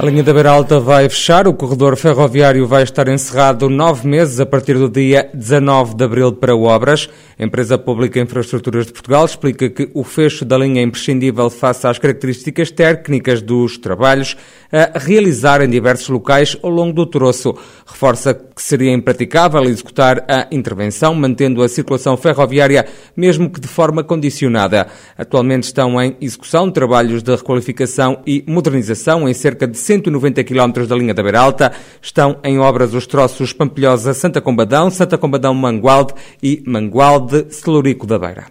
A linha da Beira Alta vai fechar, o corredor ferroviário vai estar encerrado nove meses a partir do dia 19 de abril para obras. A empresa pública Infraestruturas de Portugal explica que o fecho da linha é imprescindível face às características técnicas dos trabalhos a realizar em diversos locais ao longo do troço. Reforça que seria impraticável executar a intervenção, mantendo a circulação ferroviária, mesmo que de forma condicionada. Atualmente estão em execução trabalhos de requalificação e modernização em cerca de 190 km da linha da Beira Alta. Estão em obras os troços Pampilhosa-Santa Combadão, Santa Combadão-Mangualde e Mangualde-Celurico da Beira.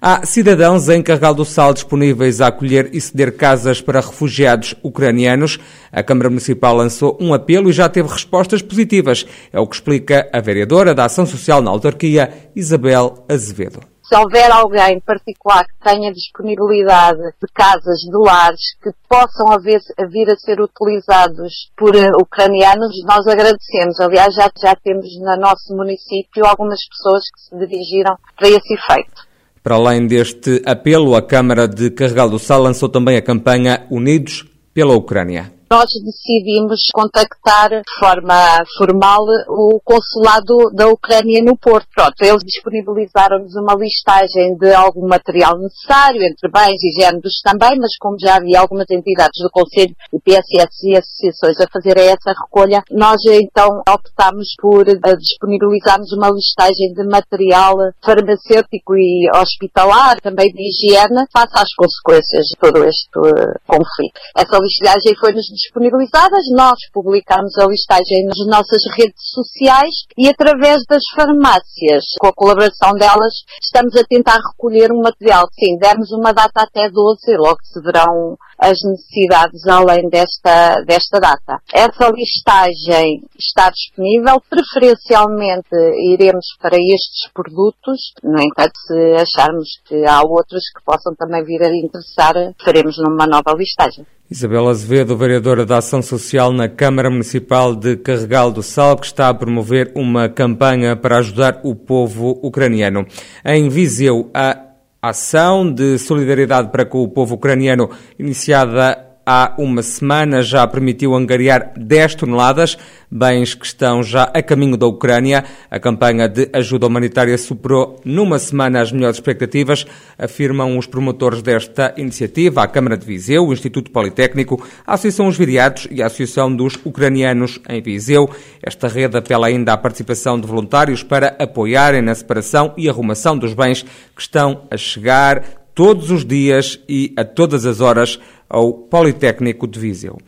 Há cidadãos em Carregal do Sal disponíveis a acolher e ceder casas para refugiados ucranianos. A Câmara Municipal lançou um apelo e já teve respostas positivas. É o que explica a vereadora da Ação Social na autarquia, Isabel Azevedo se houver alguém particular que tenha disponibilidade de casas, de lares, que possam haver, vir a ser utilizados por uh, ucranianos, nós agradecemos. Aliás, já, já temos no nosso município algumas pessoas que se dirigiram para esse efeito. Para além deste apelo, a Câmara de Carregal do Sal lançou também a campanha Unidos pela Ucrânia nós decidimos contactar de forma formal o consulado da Ucrânia no Porto. Pronto, eles disponibilizaram-nos uma listagem de algum material necessário, entre bens e géneros também, mas como já havia algumas entidades do Conselho, o PSS e associações a fazerem essa recolha, nós então optámos por eh, disponibilizarmos uma listagem de material farmacêutico e hospitalar, também de higiene, face às consequências de todo este uh, conflito. Essa listagem foi-nos disponibilizadas, nós publicamos a listagem nas nossas redes sociais e através das farmácias, com a colaboração delas, estamos a tentar recolher um material. Sim, demos uma data até 12 e logo se verão as necessidades além desta, desta data. Essa listagem está disponível, preferencialmente iremos para estes produtos, no entanto se acharmos que há outros que possam também vir a interessar, faremos numa nova listagem. Isabel Azevedo, vereadora da Ação Social na Câmara Municipal de Carregal do Sal, que está a promover uma campanha para ajudar o povo ucraniano. Em Viseu, a ação de solidariedade para com o povo ucraniano, iniciada há uma semana já permitiu angariar 10 toneladas, bens que estão já a caminho da Ucrânia. A campanha de ajuda humanitária superou numa semana as melhores expectativas, afirmam os promotores desta iniciativa, a Câmara de Viseu, o Instituto Politécnico, a Associação Os Viriatos e a Associação dos Ucranianos em Viseu. Esta rede apela ainda à participação de voluntários para apoiarem na separação e arrumação dos bens que estão a chegar todos os dias e a todas as horas ao Politécnico de Viseu.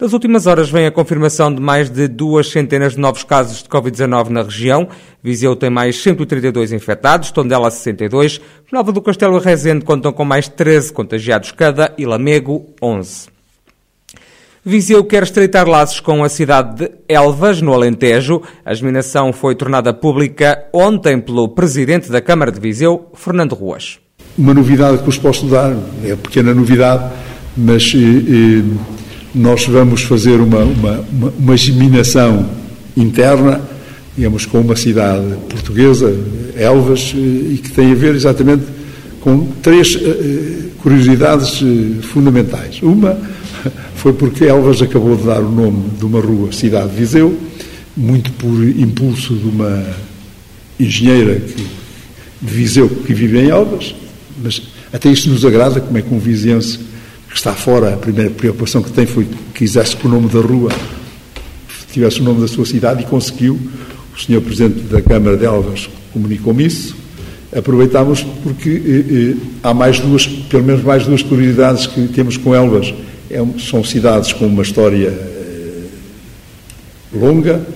Nas últimas horas vem a confirmação de mais de duas centenas de novos casos de Covid-19 na região. Viseu tem mais 132 infectados, Tondela 62, Nova do Castelo e Rezende contam com mais 13 contagiados cada e Lamego 11. Viseu quer estreitar laços com a cidade de Elvas, no Alentejo. A examinação foi tornada pública ontem pelo presidente da Câmara de Viseu, Fernando Ruas. Uma novidade que vos posso dar, é pequena novidade, mas eh, eh, nós vamos fazer uma, uma, uma, uma geminação interna, digamos, com uma cidade portuguesa, Elvas, eh, e que tem a ver exatamente com três uh, curiosidades uh, fundamentais. Uma foi porque Elvas acabou de dar o nome de uma rua, Cidade de Viseu, muito por impulso de uma engenheira que, de Viseu que vive em Elvas, mas até isto nos agrada, como é que um viziense que está fora, a primeira preocupação que tem foi que quisesse que o nome da rua tivesse o nome da sua cidade e conseguiu. O senhor Presidente da Câmara de Elvas comunicou-me isso. Aproveitámos porque eh, eh, há mais duas, pelo menos mais duas curiosidades que temos com Elvas. É, são cidades com uma história eh, longa,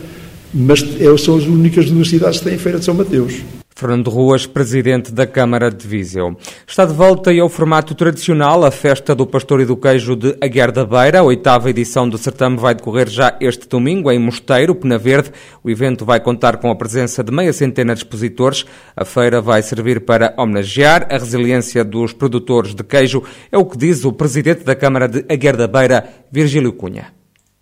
mas é, são as únicas duas cidades que têm Feira de São Mateus. Fernando Ruas, presidente da Câmara de Viseu. Está de volta e ao formato tradicional a festa do pastor e do queijo de Aguiar da Beira. A oitava edição do certame vai decorrer já este domingo em Mosteiro, Pena Verde. O evento vai contar com a presença de meia centena de expositores. A feira vai servir para homenagear a resiliência dos produtores de queijo. É o que diz o presidente da Câmara de Aguiar da Beira, Virgílio Cunha.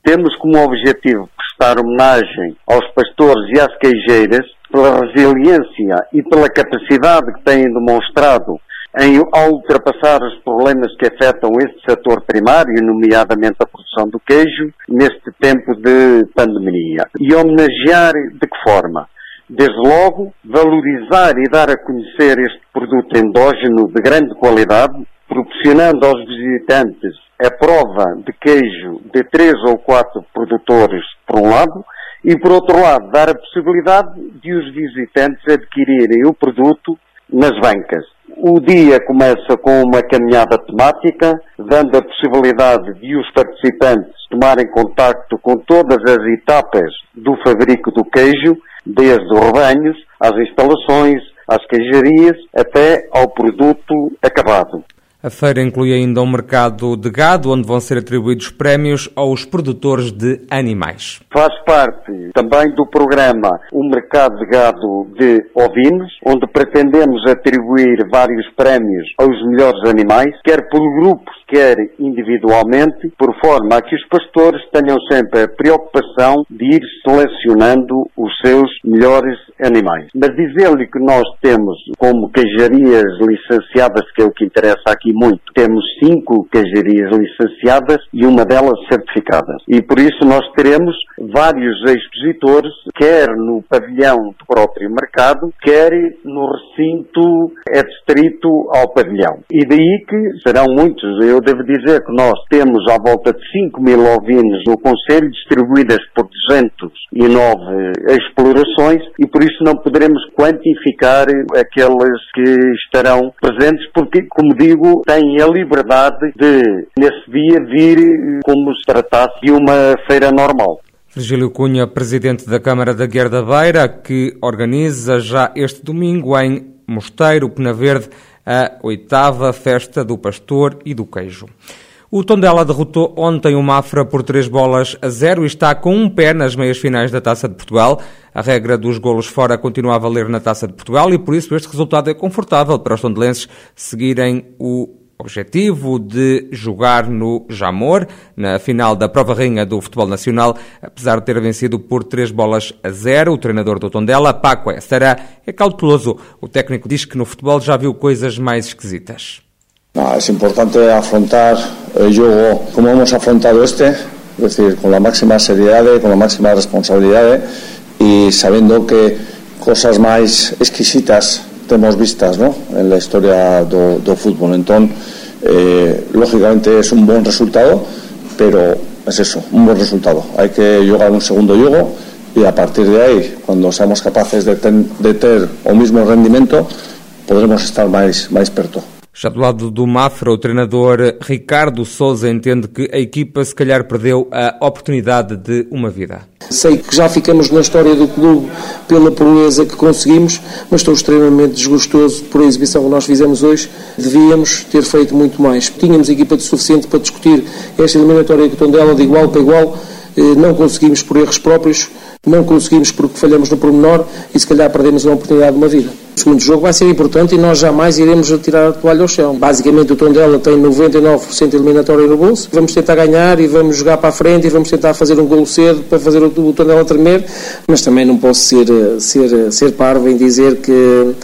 Temos como objetivo prestar homenagem aos pastores e às queijeiras pela resiliência e pela capacidade que têm demonstrado em ultrapassar os problemas que afetam este setor primário, nomeadamente a produção do queijo, neste tempo de pandemia. E homenagear de que forma? Desde logo, valorizar e dar a conhecer este produto endógeno de grande qualidade, proporcionando aos visitantes a prova de queijo de três ou quatro produtores, por um lado, e por outro lado, dar a possibilidade de os visitantes adquirirem o produto nas bancas. O dia começa com uma caminhada temática, dando a possibilidade de os participantes tomarem contacto com todas as etapas do fabrico do queijo, desde os rebanhos, às instalações, às queijarias, até ao produto acabado. A feira inclui ainda um mercado de gado, onde vão ser atribuídos prémios aos produtores de animais. Faz parte também do programa o mercado de gado de ovinos, onde pretendemos atribuir vários prémios aos melhores animais, quer por grupos, quer individualmente, por forma a que os pastores tenham sempre a preocupação de ir selecionando os seus melhores animais. Mas dizer-lhe que nós temos como queijarias licenciadas, que é o que interessa aqui muito. Temos cinco queijarias licenciadas e uma delas certificada. E por isso nós teremos vários expositores, quer no pavilhão do próprio mercado, quer no recinto adstrito ao pavilhão. E daí que serão muitos. Eu devo dizer que nós temos à volta de 5 mil ovinos no Conselho, distribuídas por 209 explorações, e por isso não poderemos quantificar aqueles que estarão presentes, porque, como digo, têm a liberdade de, nesse dia, vir como se tratasse de uma feira normal. Virgílio Cunha, presidente da Câmara da Guerra da Beira, que organiza já este domingo em Mosteiro, Pena Verde, a oitava festa do pastor e do queijo. O Tondela derrotou ontem o Mafra por três bolas a zero e está com um pé nas meias finais da Taça de Portugal. A regra dos golos fora continua a valer na Taça de Portugal e por isso este resultado é confortável para os tondelenses seguirem o objetivo de jogar no Jamor, na final da prova rainha do futebol nacional, apesar de ter vencido por três bolas a zero. O treinador do Tondela, Paco Estará, é cauteloso. O técnico diz que no futebol já viu coisas mais esquisitas. No, es importante afrontar el juego como hemos afrontado este, es decir, con la máxima seriedad, con la máxima responsabilidad y sabiendo que cosas más exquisitas tenemos vistas ¿no? historia del do fútbol. Entonces, eh, lógicamente es un buen resultado, pero es eso, un buen resultado. Hay que jugar un segundo juego y a partir de ahí, cuando seamos capaces de tener o mismo rendimiento, podremos estar más, más perto. Já do lado do Mafra, o treinador Ricardo Souza entende que a equipa se calhar perdeu a oportunidade de uma vida. Sei que já ficamos na história do clube pela proeza que conseguimos, mas estou extremamente desgostoso por a exibição que nós fizemos hoje. Devíamos ter feito muito mais. Tínhamos equipa de suficiente para discutir esta eliminatória o Tondela de igual para igual. Eh, não conseguimos por erros próprios, não conseguimos porque falhamos no pormenor e se calhar perdemos a oportunidade de uma vida. O segundo jogo vai ser importante e nós jamais iremos tirar a toalha ao chão. Basicamente o Tondela tem 99% eliminatório no bolso. Vamos tentar ganhar e vamos jogar para a frente e vamos tentar fazer um gol cedo para fazer o Tondela tremer, mas também não posso ser, ser, ser parvo em dizer que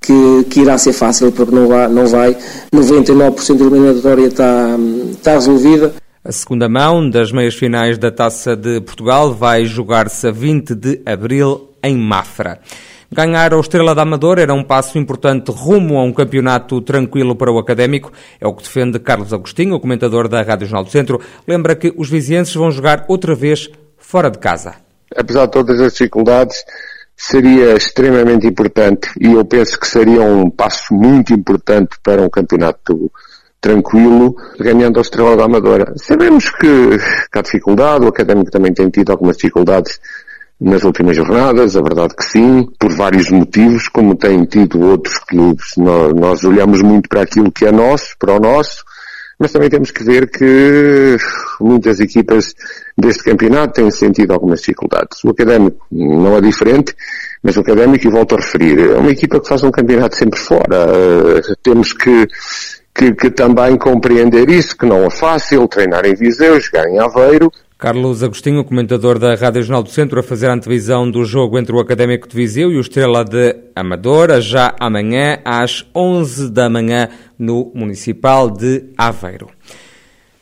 que, que, irá ser fácil, porque não vai, não vai. 99% da eliminatória está, está resolvida. A segunda mão das meias finais da Taça de Portugal vai jogar-se a 20 de abril em Mafra. Ganhar ao Estrela da Amadora era um passo importante rumo a um campeonato tranquilo para o académico. É o que defende Carlos Agostinho, o comentador da Rádio Jornal do Centro. Lembra que os vizienses vão jogar outra vez fora de casa. Apesar de todas as dificuldades, seria extremamente importante e eu penso que seria um passo muito importante para um campeonato tranquilo, ganhando ao Estrela da Amadora. Sabemos que, que há dificuldade, o académico também tem tido algumas dificuldades nas últimas jornadas, a verdade que sim, por vários motivos, como têm tido outros clubes. Nós, nós olhamos muito para aquilo que é nosso, para o nosso, mas também temos que ver que muitas equipas deste campeonato têm sentido algumas dificuldades. O Académico não é diferente, mas o Académico, e volto a referir, é uma equipa que faz um campeonato sempre fora. Uh, temos que, que, que também compreender isso, que não é fácil treinar em Viseu, jogar em Aveiro, Carlos Agostinho, comentador da Rádio Jornal do Centro, a fazer a antevisão do jogo entre o Académico de Viseu e o Estrela de Amadora, já amanhã às 11 da manhã no Municipal de Aveiro.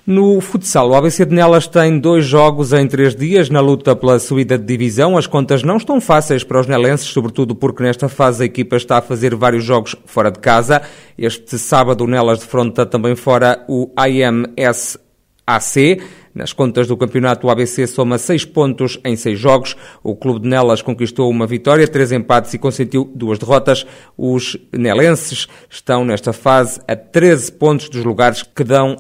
No futsal, o ABC de Nelas tem dois jogos em três dias na luta pela subida de divisão. As contas não estão fáceis para os nelenses, sobretudo porque nesta fase a equipa está a fazer vários jogos fora de casa. Este sábado o Nelas defronta também fora o AMS AC. Nas contas do campeonato, o ABC soma seis pontos em seis jogos. O clube de Nelas conquistou uma vitória, três empates e consentiu duas derrotas. Os nelenses estão nesta fase a 13 pontos dos lugares que dão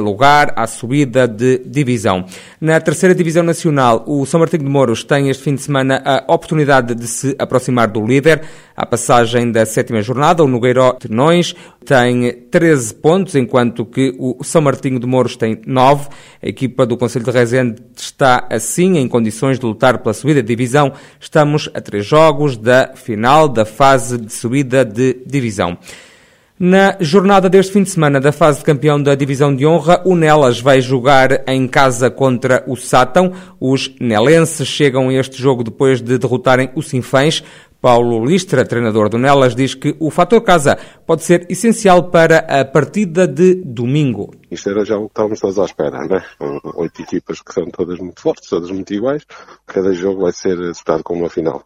lugar à subida de divisão. Na terceira divisão nacional, o São Martinho de Mouros tem este fim de semana a oportunidade de se aproximar do líder. A passagem da sétima jornada, o Nogueiró Ternões tem 13 pontos, enquanto que o São Martinho de Mouros tem 9. A equipa do Conselho de Rezende está assim em condições de lutar pela subida de divisão. Estamos a três jogos da final da fase de subida de divisão. Na jornada deste fim de semana da fase de campeão da Divisão de Honra, o Nelas vai jogar em casa contra o Sátão. Os nelenses chegam a este jogo depois de derrotarem o Sinfãs. Paulo Listra, treinador do Nelas, diz que o fator casa pode ser essencial para a partida de domingo. Isto era já o que estávamos todos à espera, né? Oito equipas que são todas muito fortes, todas muito iguais. Cada jogo vai ser disputado como uma final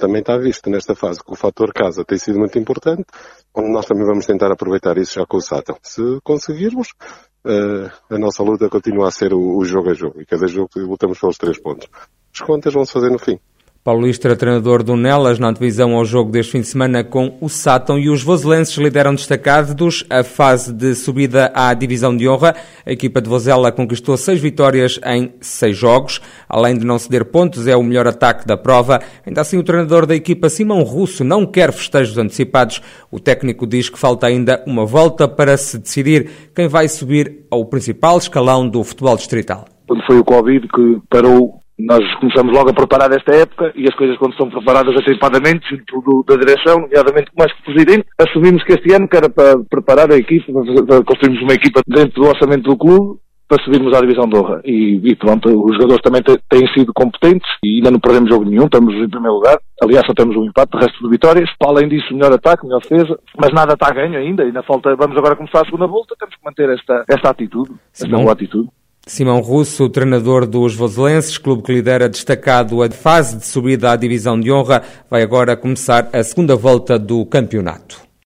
também está visto nesta fase que o fator casa tem sido muito importante, nós também vamos tentar aproveitar isso já com o Sátão. Se conseguirmos, uh, a nossa luta continua a ser o, o jogo a jogo, e cada jogo lutamos pelos três pontos. As contas vão se fazer no fim. Paulo Istra, treinador do Nelas, na antevisão ao jogo deste fim de semana com o Sátão e os vozelenses lideram destacados a fase de subida à divisão de honra. A equipa de Vozela conquistou seis vitórias em seis jogos. Além de não ceder pontos, é o melhor ataque da prova. Ainda assim, o treinador da equipa, Simão Russo, não quer festejos antecipados. O técnico diz que falta ainda uma volta para se decidir quem vai subir ao principal escalão do futebol distrital. Quando foi o Covid que parou nós começamos logo a preparar esta época e as coisas quando são preparadas atempadamente, junto da direção, nomeadamente mais que o Presidente, assumimos que este ano que era para preparar a equipe, para construirmos uma equipa dentro do orçamento do clube, para subirmos à divisão de honra. E, e pronto, os jogadores também têm sido competentes e ainda não perdemos jogo nenhum, estamos em primeiro lugar. Aliás, só temos um empate, o resto de vitórias. Para além disso, melhor ataque, melhor defesa, mas nada está a ganho ainda. Ainda falta, vamos agora começar a segunda volta, temos que manter esta, esta atitude, esta boa atitude. Simão Russo, treinador dos Voselenses, clube que lidera destacado a fase de subida à divisão de honra, vai agora começar a segunda volta do campeonato.